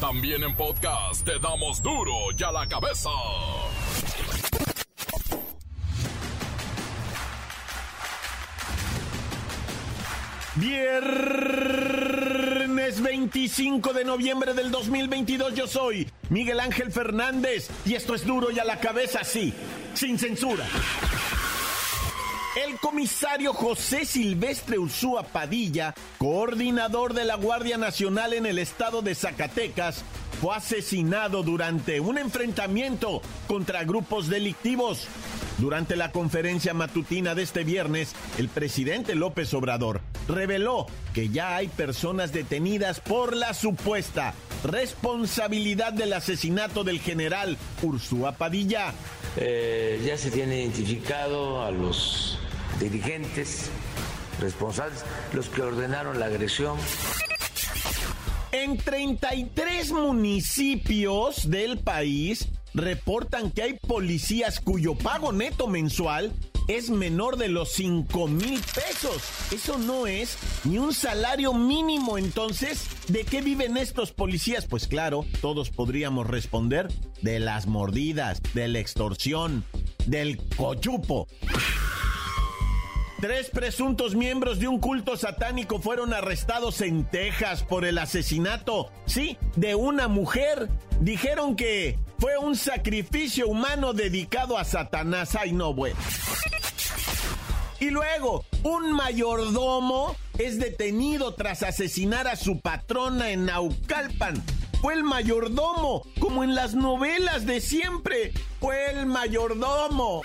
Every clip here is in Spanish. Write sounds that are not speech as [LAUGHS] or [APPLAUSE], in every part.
También en podcast te damos duro y a la cabeza. Viernes 25 de noviembre del 2022 yo soy Miguel Ángel Fernández y esto es duro y a la cabeza, sí, sin censura. El comisario José Silvestre Ursúa Padilla, coordinador de la Guardia Nacional en el estado de Zacatecas, fue asesinado durante un enfrentamiento contra grupos delictivos. Durante la conferencia matutina de este viernes, el presidente López Obrador reveló que ya hay personas detenidas por la supuesta responsabilidad del asesinato del general Ursúa Padilla. Eh, ya se tiene identificado a los dirigentes responsables, los que ordenaron la agresión. En 33 municipios del país reportan que hay policías cuyo pago neto mensual es menor de los 5 mil pesos. Eso no es ni un salario mínimo. Entonces, ¿de qué viven estos policías? Pues claro, todos podríamos responder de las mordidas, de la extorsión, del cochupo. Tres presuntos miembros de un culto satánico fueron arrestados en Texas por el asesinato, sí, de una mujer. Dijeron que fue un sacrificio humano dedicado a Satanás. Ay, no, bueno. Y luego, un mayordomo es detenido tras asesinar a su patrona en Naucalpan. Fue el mayordomo, como en las novelas de siempre. Fue el mayordomo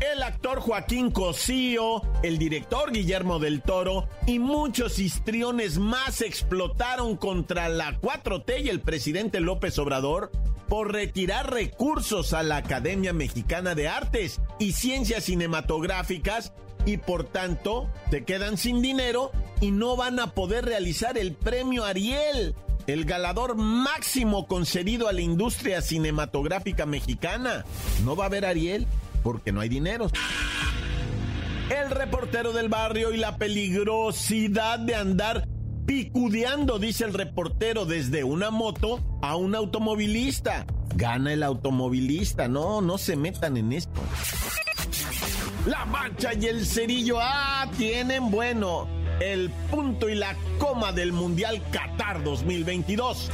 el actor Joaquín Cosío, el director Guillermo del Toro y muchos histriones más explotaron contra la 4T y el presidente López Obrador por retirar recursos a la Academia Mexicana de Artes y Ciencias Cinematográficas y por tanto se quedan sin dinero y no van a poder realizar el premio Ariel, el galador máximo concedido a la industria cinematográfica mexicana. No va a haber Ariel porque no hay dinero. El reportero del barrio y la peligrosidad de andar picudeando, dice el reportero, desde una moto a un automovilista. Gana el automovilista, no, no se metan en esto. La mancha y el cerillo, ah, tienen bueno el punto y la coma del Mundial Qatar 2022.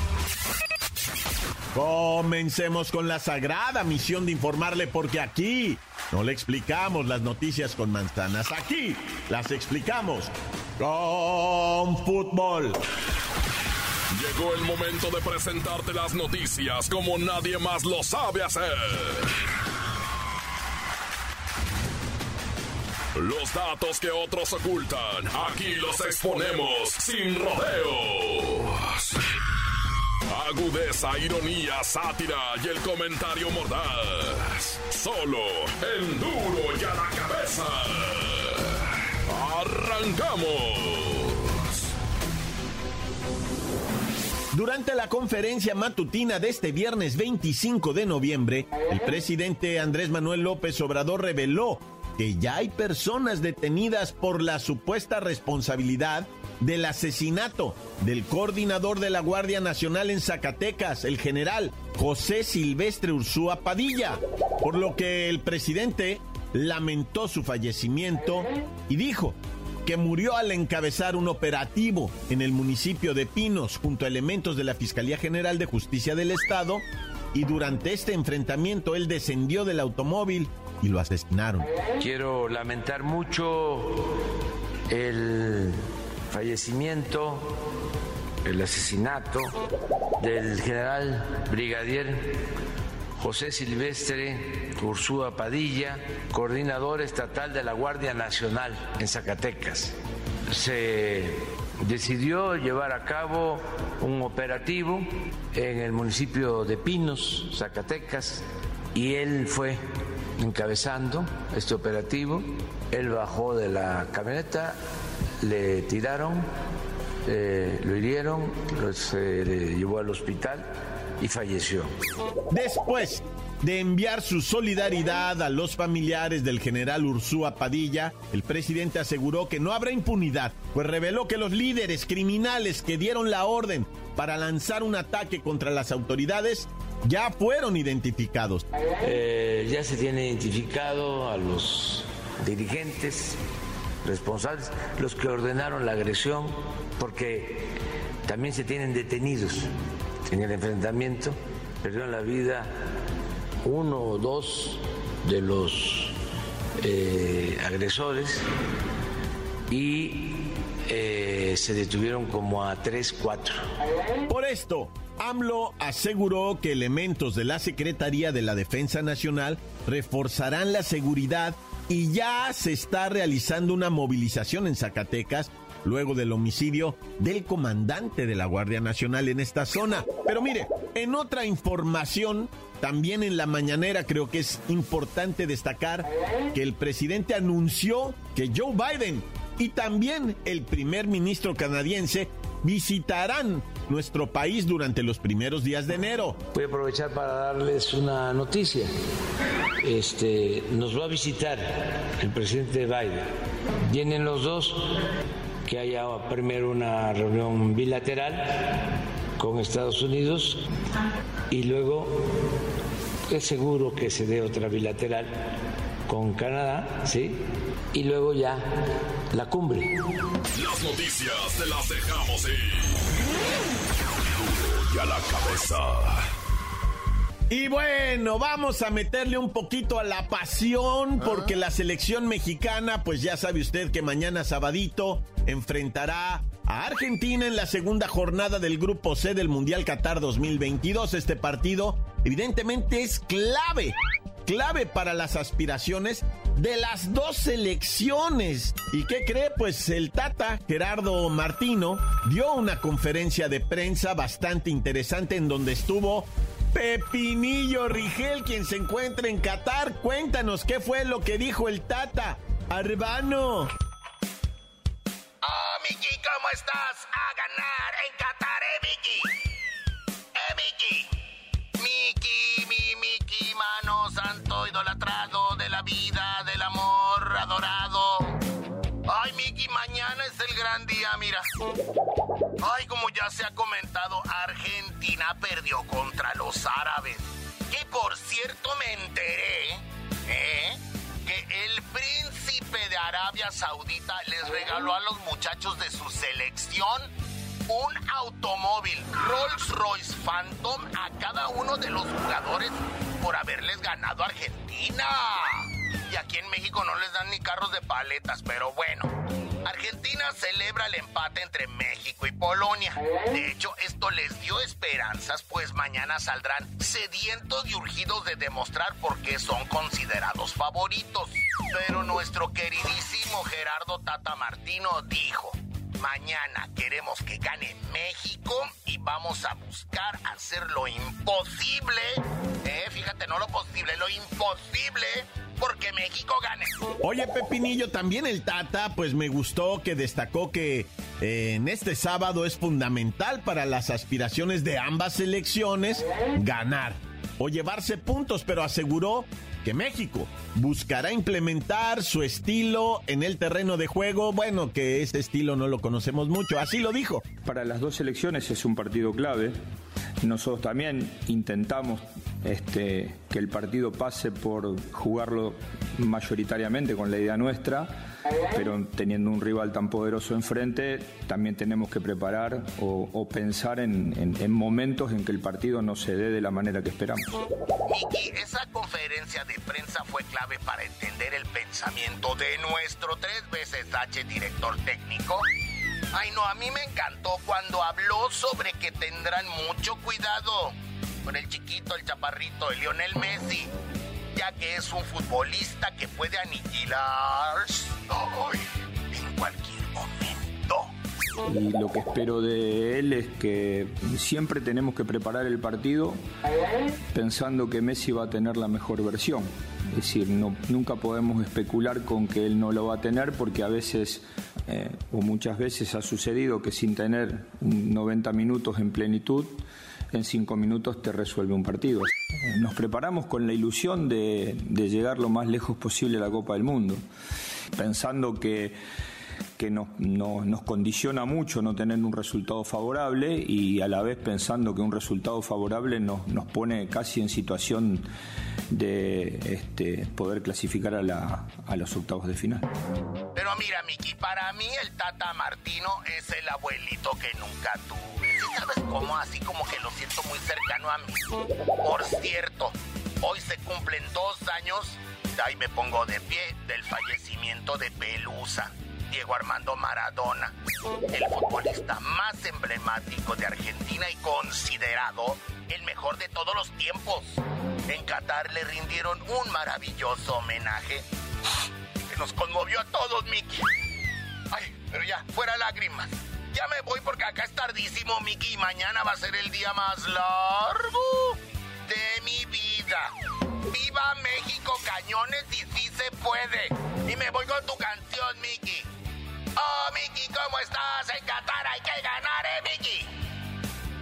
Comencemos con la sagrada misión de informarle porque aquí no le explicamos las noticias con manzanas, aquí las explicamos con fútbol. Llegó el momento de presentarte las noticias como nadie más lo sabe hacer. Los datos que otros ocultan, aquí los exponemos sin rodeos. Agudeza, ironía, sátira y el comentario mordaz. Solo el duro y a la cabeza. ¡Arrancamos! Durante la conferencia matutina de este viernes 25 de noviembre, el presidente Andrés Manuel López Obrador reveló que ya hay personas detenidas por la supuesta responsabilidad del asesinato del coordinador de la Guardia Nacional en Zacatecas, el general José Silvestre Ursúa Padilla, por lo que el presidente lamentó su fallecimiento y dijo que murió al encabezar un operativo en el municipio de Pinos junto a elementos de la Fiscalía General de Justicia del Estado y durante este enfrentamiento él descendió del automóvil y lo asesinaron. Quiero lamentar mucho el fallecimiento, el asesinato del general brigadier José Silvestre Ursúa Padilla, coordinador estatal de la Guardia Nacional en Zacatecas. Se decidió llevar a cabo un operativo en el municipio de Pinos, Zacatecas, y él fue encabezando este operativo. Él bajó de la camioneta le tiraron, eh, lo hirieron, se le llevó al hospital y falleció. Después de enviar su solidaridad a los familiares del general Ursúa Padilla, el presidente aseguró que no habrá impunidad, pues reveló que los líderes criminales que dieron la orden para lanzar un ataque contra las autoridades ya fueron identificados. Eh, ya se tiene identificado a los dirigentes responsables, los que ordenaron la agresión, porque también se tienen detenidos en el enfrentamiento, perdieron la vida uno o dos de los eh, agresores y eh, se detuvieron como a tres, cuatro. Por esto, AMLO aseguró que elementos de la Secretaría de la Defensa Nacional reforzarán la seguridad y ya se está realizando una movilización en Zacatecas luego del homicidio del comandante de la Guardia Nacional en esta zona. Pero mire, en otra información, también en la mañanera creo que es importante destacar que el presidente anunció que Joe Biden y también el primer ministro canadiense visitarán nuestro país durante los primeros días de enero. Voy a aprovechar para darles una noticia. Este, nos va a visitar el presidente Biden. Vienen los dos, que haya primero una reunión bilateral con Estados Unidos y luego es seguro que se dé otra bilateral con Canadá, ¿sí? Y luego ya la cumbre. Las noticias te las dejamos ir. Y a la cabeza. Y bueno, vamos a meterle un poquito a la pasión porque la selección mexicana, pues ya sabe usted que mañana sabadito enfrentará a Argentina en la segunda jornada del Grupo C del Mundial Qatar 2022. Este partido evidentemente es clave clave para las aspiraciones de las dos selecciones. ¿Y qué cree? Pues el Tata Gerardo Martino dio una conferencia de prensa bastante interesante en donde estuvo Pepinillo Rigel, quien se encuentra en Qatar. Cuéntanos qué fue lo que dijo el Tata. Arbano. Oh, Miki, ¿cómo estás? A ganar en Qatar, Ay, como ya se ha comentado, Argentina perdió contra los árabes. Que por cierto me enteré, ¿eh? Que el príncipe de Arabia Saudita les regaló a los muchachos de su selección un automóvil Rolls Royce Phantom a cada uno de los jugadores por haberles ganado a Argentina. Y aquí en México no les dan ni carros de paletas, pero bueno. Argentina celebra el empate entre México y Polonia. De hecho, esto les dio esperanzas, pues mañana saldrán sedientos y urgidos de demostrar por qué son considerados favoritos. Pero nuestro queridísimo Gerardo Tata Martino dijo, mañana queremos que gane México y vamos a buscar hacer lo imposible, eh, fíjate, no lo posible, lo imposible porque México gane. Oye, Pepinillo, también el Tata, pues me gustó que destacó que eh, en este sábado es fundamental para las aspiraciones de ambas selecciones ganar o llevarse puntos, pero aseguró que México buscará implementar su estilo en el terreno de juego. Bueno, que ese estilo no lo conocemos mucho, así lo dijo. Para las dos selecciones es un partido clave. Nosotros también intentamos este, que el partido pase por jugarlo mayoritariamente con la idea nuestra, pero teniendo un rival tan poderoso enfrente, también tenemos que preparar o, pensar en, en- en momentos en que el partido no se dé de la manera que esperamos. Miki, esa conferencia de prensa fue clave para entender el pensamiento de nuestro tres veces H director técnico. Ay, no, a mí me encantó cuando habló sobre que tendrán mucho cuidado con el chiquito, el chaparrito, el Lionel Messi, ya que es un futbolista que puede aniquilar en cualquier. Y lo que espero de él es que siempre tenemos que preparar el partido pensando que Messi va a tener la mejor versión. Es decir, nunca podemos especular con que él no lo va a tener porque a veces eh, o muchas veces ha sucedido que sin tener 90 minutos en plenitud en cinco minutos te resuelve un partido. Nos preparamos con la ilusión de, llegar lo más lejos posible a la Copa del Mundo, pensando que nos, condiciona mucho no tener un resultado favorable y a la vez pensando que un resultado favorable nos, pone casi en situación de este, poder clasificar a, la, los octavos de final. Pero mira, Miki, para mí el Tata Martino es el abuelito que nunca tuve. ¿Sabes cómo? Así como que lo siento muy cercano a mí. Por cierto, hoy se cumplen dos años, ahí me pongo de pie, del fallecimiento de Pelusa. Diego Armando Maradona, el futbolista más emblemático de Argentina y considerado el mejor de todos los tiempos. En Qatar le rindieron un maravilloso homenaje que nos conmovió a todos, Mickey. Ay, pero ya, fuera lágrimas. Ya me voy porque acá es tardísimo, Mickey, y mañana va a ser el día más largo de mi vida. ¡Viva México, cañones y sí se puede! Y me voy con tu canción, Mickey. Oh, Miki, ¿cómo estás? En Qatar hay que ganar, ¿eh, Miki?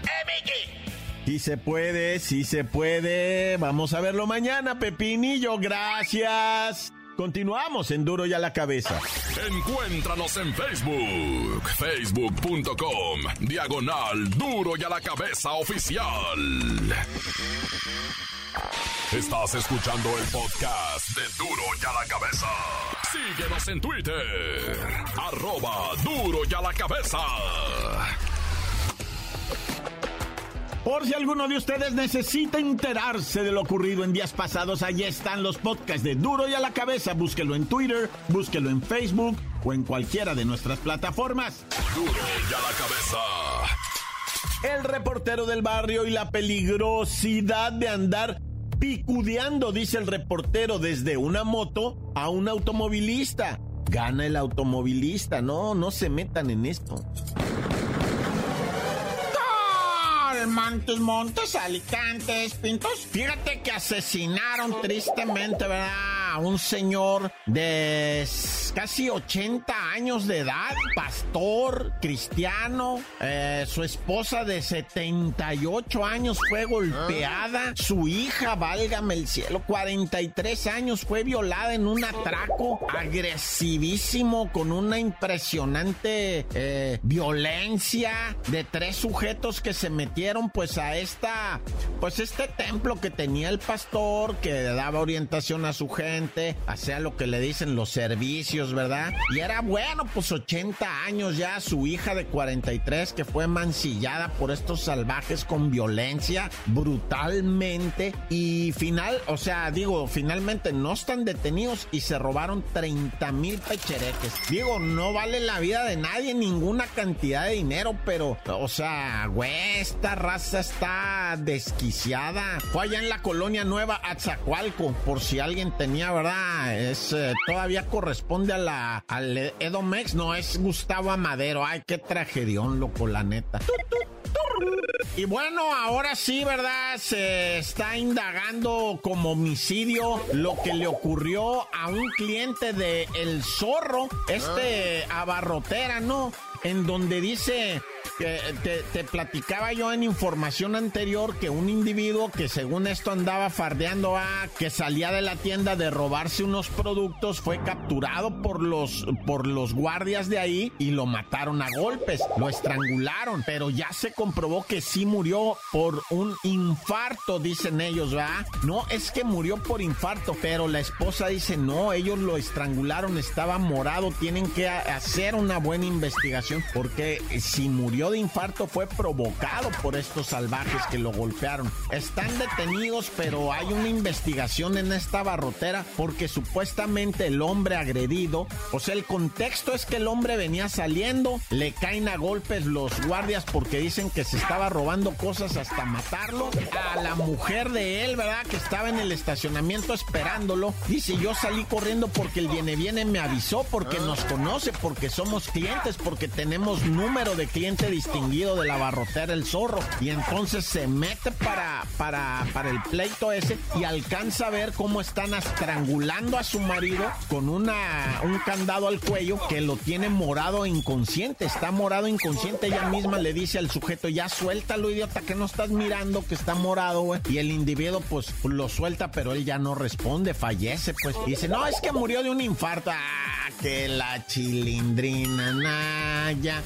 ¿Eh, Miki? Sí se puede, sí se puede. Vamos a verlo mañana, Pepinillo. Gracias. Continuamos en Duro y a la cabeza. Encuéntranos en Facebook, facebook.com, diagonal Duro y a la cabeza oficial. Estás escuchando el podcast de Duro y a la cabeza. Síguenos en Twitter, arroba Duro y a la cabeza. Por si alguno de ustedes necesita enterarse de lo ocurrido en días pasados, allí están los podcasts de Duro y a la cabeza. Búsquelo en Twitter, búsquelo en Facebook o en cualquiera de nuestras plataformas. Duro y a la cabeza. El reportero del barrio y la peligrosidad de andar picudeando, dice el reportero, desde una moto a un automovilista. Gana el automovilista, no, no se metan en esto. Montes, Montes, Alicantes, Pintos. Fíjate que asesinaron tristemente, ¿verdad? A un señor de casi 80 años de edad, pastor, cristiano. Eh, su esposa de 78 años fue golpeada. Su hija, válgame el cielo, 43 años, fue violada en un atraco agresivísimo con una impresionante eh, violencia de tres sujetos que se metieron pues a esta, pues este templo que tenía el pastor, que daba orientación a su gente, hacía lo que le dicen los servicios, ¿verdad? Y era bueno, pues 80 años ya, su hija de 43 que fue mancillada por estos salvajes con violencia brutalmente y final, o sea, digo, finalmente no están detenidos y se robaron 30 mil pechereques. Digo, no vale la vida de nadie ninguna cantidad de dinero, pero, o sea, güey, esta raza está desquiciada. Fue allá en la colonia nueva Atzacualco, por si alguien tenía, ¿verdad? Es, eh, todavía corresponde a la, al Edomex, no, es Gustavo Amadero. Ay, qué tragedión, loco, la neta. Y bueno, ahora sí, ¿verdad? Se está indagando como homicidio lo que le ocurrió a un cliente de El Zorro, este abarrotera, ¿no? En donde dice te, platicaba yo en información anterior que un individuo que según esto andaba fardeando a que salía de la tienda de robarse unos productos fue capturado por los por los guardias de ahí y lo mataron a golpes, lo estrangularon, pero ya se comprobó que sí murió por un infarto, dicen ellos, ¿va? No, es que murió por infarto, pero la esposa dice, "No, ellos lo estrangularon, estaba morado, tienen que hacer una buena investigación porque si murió de infarto fue provocado por estos salvajes que lo golpearon. Están detenidos, pero hay una investigación en esta barrotera porque supuestamente el hombre agredido, o sea, el contexto es que el hombre venía saliendo, le caen a golpes los guardias porque dicen que se estaba robando cosas hasta matarlo. A la mujer de él, ¿verdad? Que estaba en el estacionamiento esperándolo. Dice, yo salí corriendo porque el viene viene me avisó, porque nos conoce, porque somos clientes, porque tenemos número de clientes distinguido de la barrotera El Zorro. Y entonces se mete para, para, para el pleito ese y alcanza a ver cómo están estrangulando a su marido con una, un candado al cuello que lo tiene morado inconsciente. Está morado inconsciente. Ella misma le dice al sujeto, ya suéltalo, idiota, que no estás mirando que está morado, güey. Y el individuo, pues, lo suelta, pero él ya no responde, fallece, pues. Y dice, no, es que murió de un infarto. Ah, que la chilindrina, naya.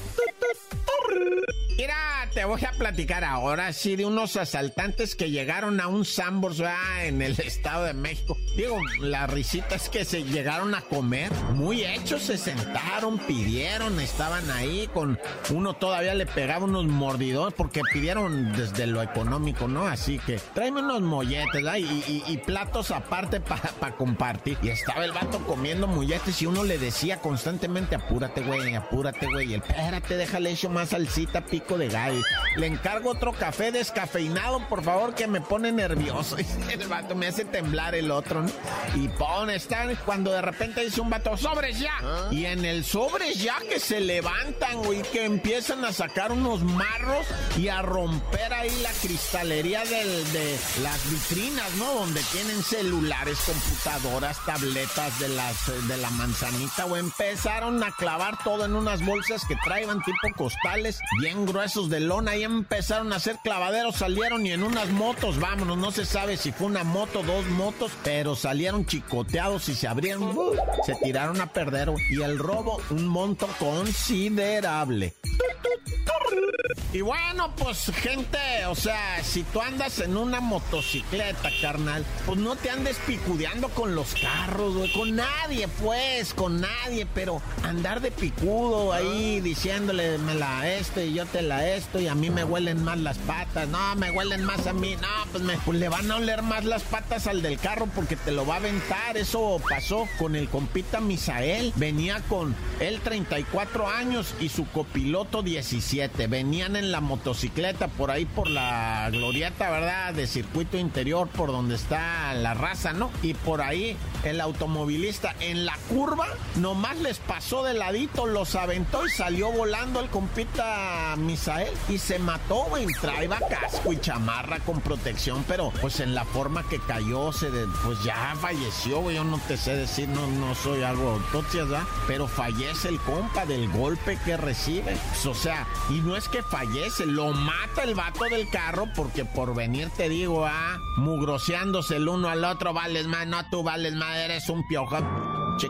Mira, te voy a platicar ahora sí de unos asaltantes que llegaron a un Sambors en el Estado de México. Digo, la risita es que se llegaron a comer. Muy hechos, se sentaron, pidieron, estaban ahí con uno todavía le pegaba unos mordidos porque pidieron desde lo económico, ¿no? Así que tráeme unos molletes y, platos aparte para compartir. Y estaba el vato comiendo molletes y uno le decía constantemente, apúrate, güey, apúrate, güey. Y el, espérate, déjale eso más salsita, pico de gay. Le encargo otro café descafeinado, por favor, que me pone nervioso. [LAUGHS] El vato me hace temblar el otro, ¿no? Y pone, están cuando de repente dice un vato, sobres ya. ¿Ah? Y en el sobres ya que se levantan, güey, que empiezan a sacar unos marros y a romper ahí la cristalería del, de las vitrinas, ¿no? Donde tienen celulares, computadoras, tabletas de las de la manzanita, o empezaron a clavar todo en unas bolsas que traían tipo costales bien gruesas esos de y empezaron a hacer clavaderos, salieron y en unas motos, vámonos, no se sabe si fue una moto, dos motos, pero salieron chicoteados y se abrieron, se tiraron a perder y el robo un monto considerable. Y bueno, pues gente, o sea, si tú andas en una motocicleta, carnal, pues no te andes picudeando con los carros, güey, con nadie, pues, con nadie, pero andar de picudo ahí diciéndole, me la este y yo te la esto y a mí me huelen más las patas, no, me huelen más a mí, no, pues, me, pues le van a oler más las patas al del carro porque te lo va a aventar, eso pasó con el compita Misael, venía con él 34 años y su copiloto 17, venían en la motocicleta por ahí por la glorieta, ¿verdad? De circuito interior por donde está la raza, ¿no? Y por ahí el automovilista en la curva nomás les pasó de ladito, los aventó y salió volando el compita Misael y se mató, güey. Traía casco y chamarra con protección, pero pues en la forma que cayó, se pues ya falleció, güey. Yo no te sé decir, no, no soy algo autopsia, ¿verdad? Pero fallece el compa del golpe que recibe. Pues, o sea, y no es que fallece, lo mata el vato del carro porque por venir te digo, ah, mugroseándose el uno al otro, vales más, no tú vales más, eres un piojo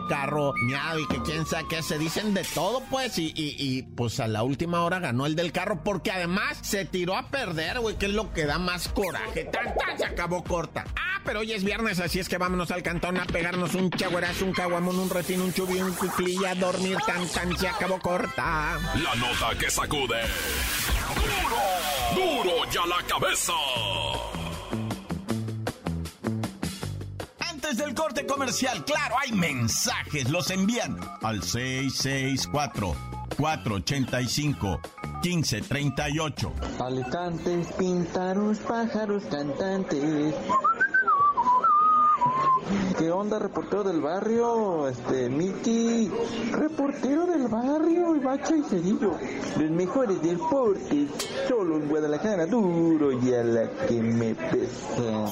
carro miado y que quién sabe qué, se dicen de todo, pues, y, y, pues a la última hora ganó el del carro, porque además se tiró a perder, güey, que es lo que da más coraje. Tan, tan, se acabó corta. Ah, pero hoy es viernes, así es que vámonos al cantón a pegarnos un chagüerazo, un caguamón, un refín, un chubi, un cuclilla, a dormir, tan, tan, se acabó corta. La nota que sacude. ¡Duro! ¡Duro ya la cabeza! Desde el corte comercial, claro, hay mensajes, los envían al 664 485 1538. Alicantes, pintaros, pájaros, cantantes. ¿Qué onda, reportero del barrio? Este, Miki, reportero del barrio, el bacho y Cedillo. Los mejores deportes, solo en Guadalajara, duro y a la que me pesa.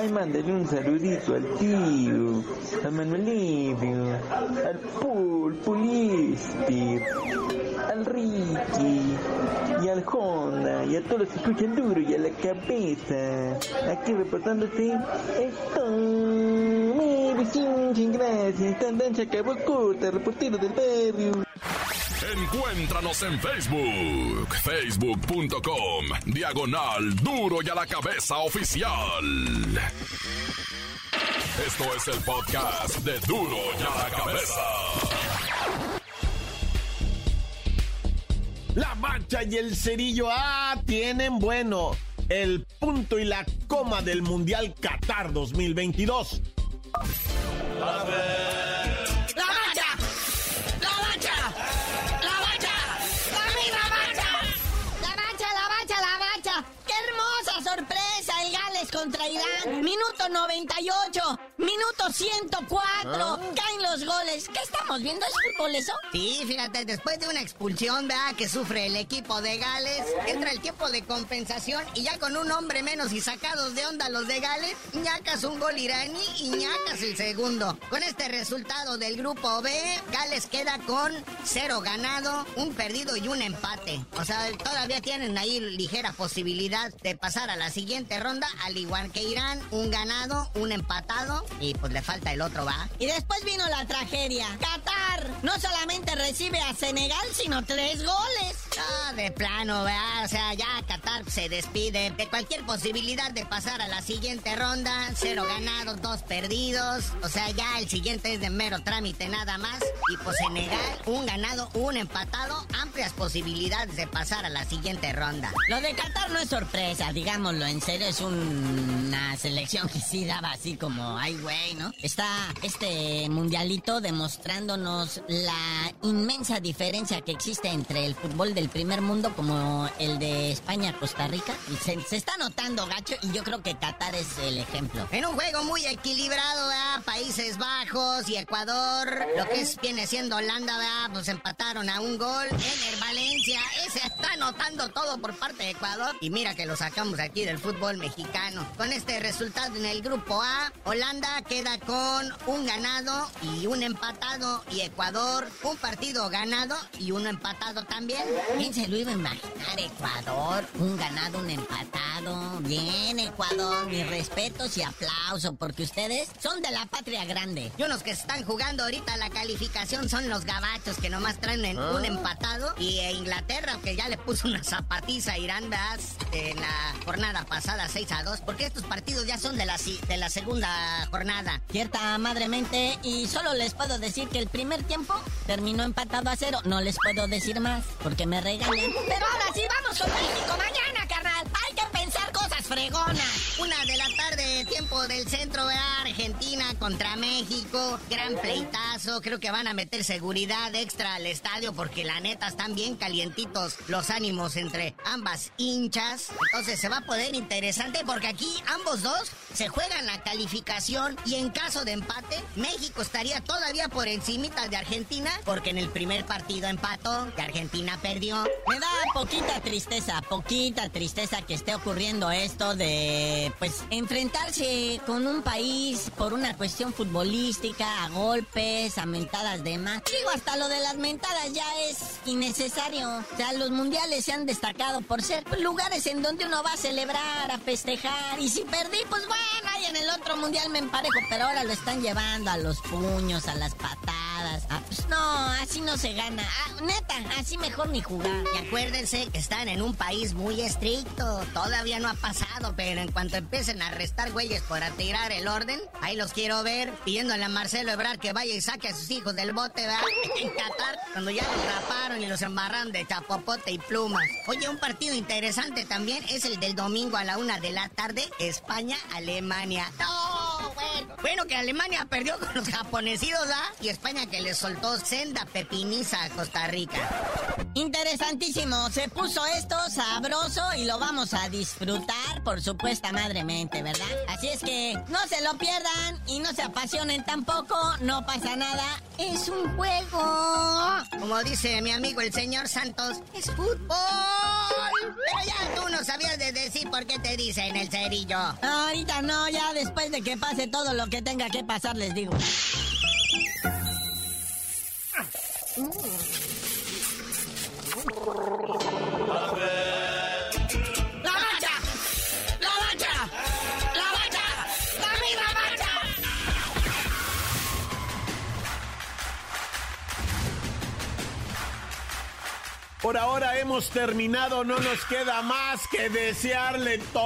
Ay, mándale un saludito al tío, a Manuelito, al Pul, Puliste, al Ricky y al Honda y a todos los que escuchan duro y a la cabeza. Aquí reportándose, estoy gracias. acabó corta, reportero del barrio. Encuéntranos en Facebook, facebook.com, diagonal duro y a la cabeza oficial. Esto es el podcast de duro y a la cabeza. La mancha y el cerillo, ah, tienen bueno el punto y la coma del Mundial Qatar 2022. ¡La contra Irán! Minuto 98. Minuto 104. Caen los goles. ¿Qué estamos viendo? ¿Es fútbol eso? Sí, fíjate, después de una expulsión, ¿verdad? Que sufre el equipo de Gales, entra el tiempo de compensación y ya con un hombre menos y sacados de onda los de Gales, ñacas un gol iraní y ñacas el segundo. Con este resultado del grupo B, Gales queda con cero ganado, un perdido y un empate. O sea, todavía tienen ahí ligera posibilidad de pasar a la siguiente ronda, al igual que Irán, un ganado, un empatado y pues le falta el otro, ¿va? Y después vino la tragedia. Qatar no solamente recibe a Senegal, sino tres goles. Ah, de plano, ¿verdad? O sea, ya Qatar se despide de cualquier posibilidad de pasar a la siguiente ronda. Cero ganados, dos perdidos. O sea, ya el siguiente es de mero trámite nada más. Y pues Senegal, un ganado, un empatado. Amplias posibilidades de pasar a la siguiente ronda. Lo de Qatar no es sorpresa, digámoslo en serio, es un- una selección que sí daba así como, ay güey, ¿no? Está este mundialito demostrándonos la inmensa diferencia que existe entre el fútbol del primer mundo como el de España-Costa Rica. Y se, está notando, gacho, y yo creo que Qatar es el ejemplo. En un juego muy equilibrado, ¿verdad? Países Bajos y Ecuador. Lo que es, viene siendo Holanda, ¿verdad? Pues empataron a un gol. En Valencia, ese está anotando todo por parte de Ecuador. Y mira que lo sacamos aquí del fútbol mexicano. Con este resultado en el grupo A, Holanda queda con un ganado y un empatado. Y Ecuador, un partido ganado y uno empatado también. ¿Quién se lo iba a imaginar? Ecuador, un ganado, un empatado. Bien, Ecuador, mis respetos y aplauso, porque ustedes son de la patria grande. Y unos que están jugando ahorita la calificación son los gabachos que nomás traen en- un empatado. Y Inglaterra que ya le puso una zapatiza a Irán en la jornada pasada 6 a 2. Porque estos partidos ya son de la, de la segunda jornada. Cierta madremente, y solo les puedo decir que el primer tiempo terminó empatado a cero. No les puedo decir más, porque me regañan. Pero ahora sí, vamos con México mañana, fregonas. Una de la tarde, tiempo del centro, ¿verdad? Argentina contra México. Gran pleitazo. Creo que van a meter seguridad extra al estadio porque la neta están bien calientitos los ánimos entre ambas hinchas. Entonces se va a poder interesante porque aquí ambos dos se juegan la calificación y en caso de empate, México estaría todavía por encimita de Argentina porque en el primer partido empató y Argentina perdió. Me da poquita tristeza, poquita tristeza que esté ocurriendo esto de, pues, enfrentarse con un país por una cuestión futbolística, a golpes, a mentadas de más. Digo, hasta lo de las mentadas ya es innecesario. O sea, los mundiales se han destacado por ser lugares en donde uno va a celebrar, a festejar. Y si perdí, pues bueno, ahí en el otro mundial me emparejo. Pero ahora lo están llevando a los puños, a las patadas. Ah, pues no, así no se gana. Ah, neta, así mejor ni jugar. Y acuérdense que están en un país muy estricto. Todavía no ha pasado, pero en cuanto empiecen a arrestar güeyes por tirar el orden, ahí los quiero ver pidiéndole a Marcelo Ebrard que vaya y saque a sus hijos del bote, ¿verdad? [LAUGHS] En Qatar, cuando ya los raparon y los embarraron de chapopote y plumas. Oye, un partido interesante también es el del domingo a la una de la tarde, España-Alemania. ¡No! Bueno, que Alemania perdió con los japonesidos, ¿ah? Y España que le soltó senda pepiniza a Costa Rica. Interesantísimo, se puso esto sabroso y lo vamos a disfrutar por supuesta madremente, ¿verdad? Así es que no se lo pierdan y no se apasionen tampoco, no pasa nada, es un juego. Como dice mi amigo el señor Santos, es fútbol. Pero ya tú no sabías de decir por qué te dicen el cerillo. Ahorita no, ya después de que pase todo lo que tenga que pasar les digo. Por ahora hemos terminado, no nos queda más que desearle toda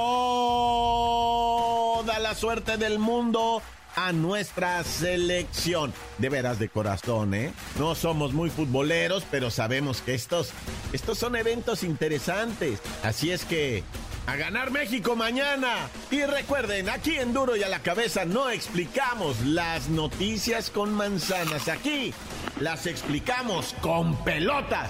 la suerte del mundo a nuestra selección. De veras de corazón, ¿eh? No somos muy futboleros, pero sabemos que estos, estos son eventos interesantes. Así es que a ganar México mañana. Y recuerden, aquí en Duro y a la cabeza no explicamos las noticias con manzanas. Aquí las explicamos con pelotas.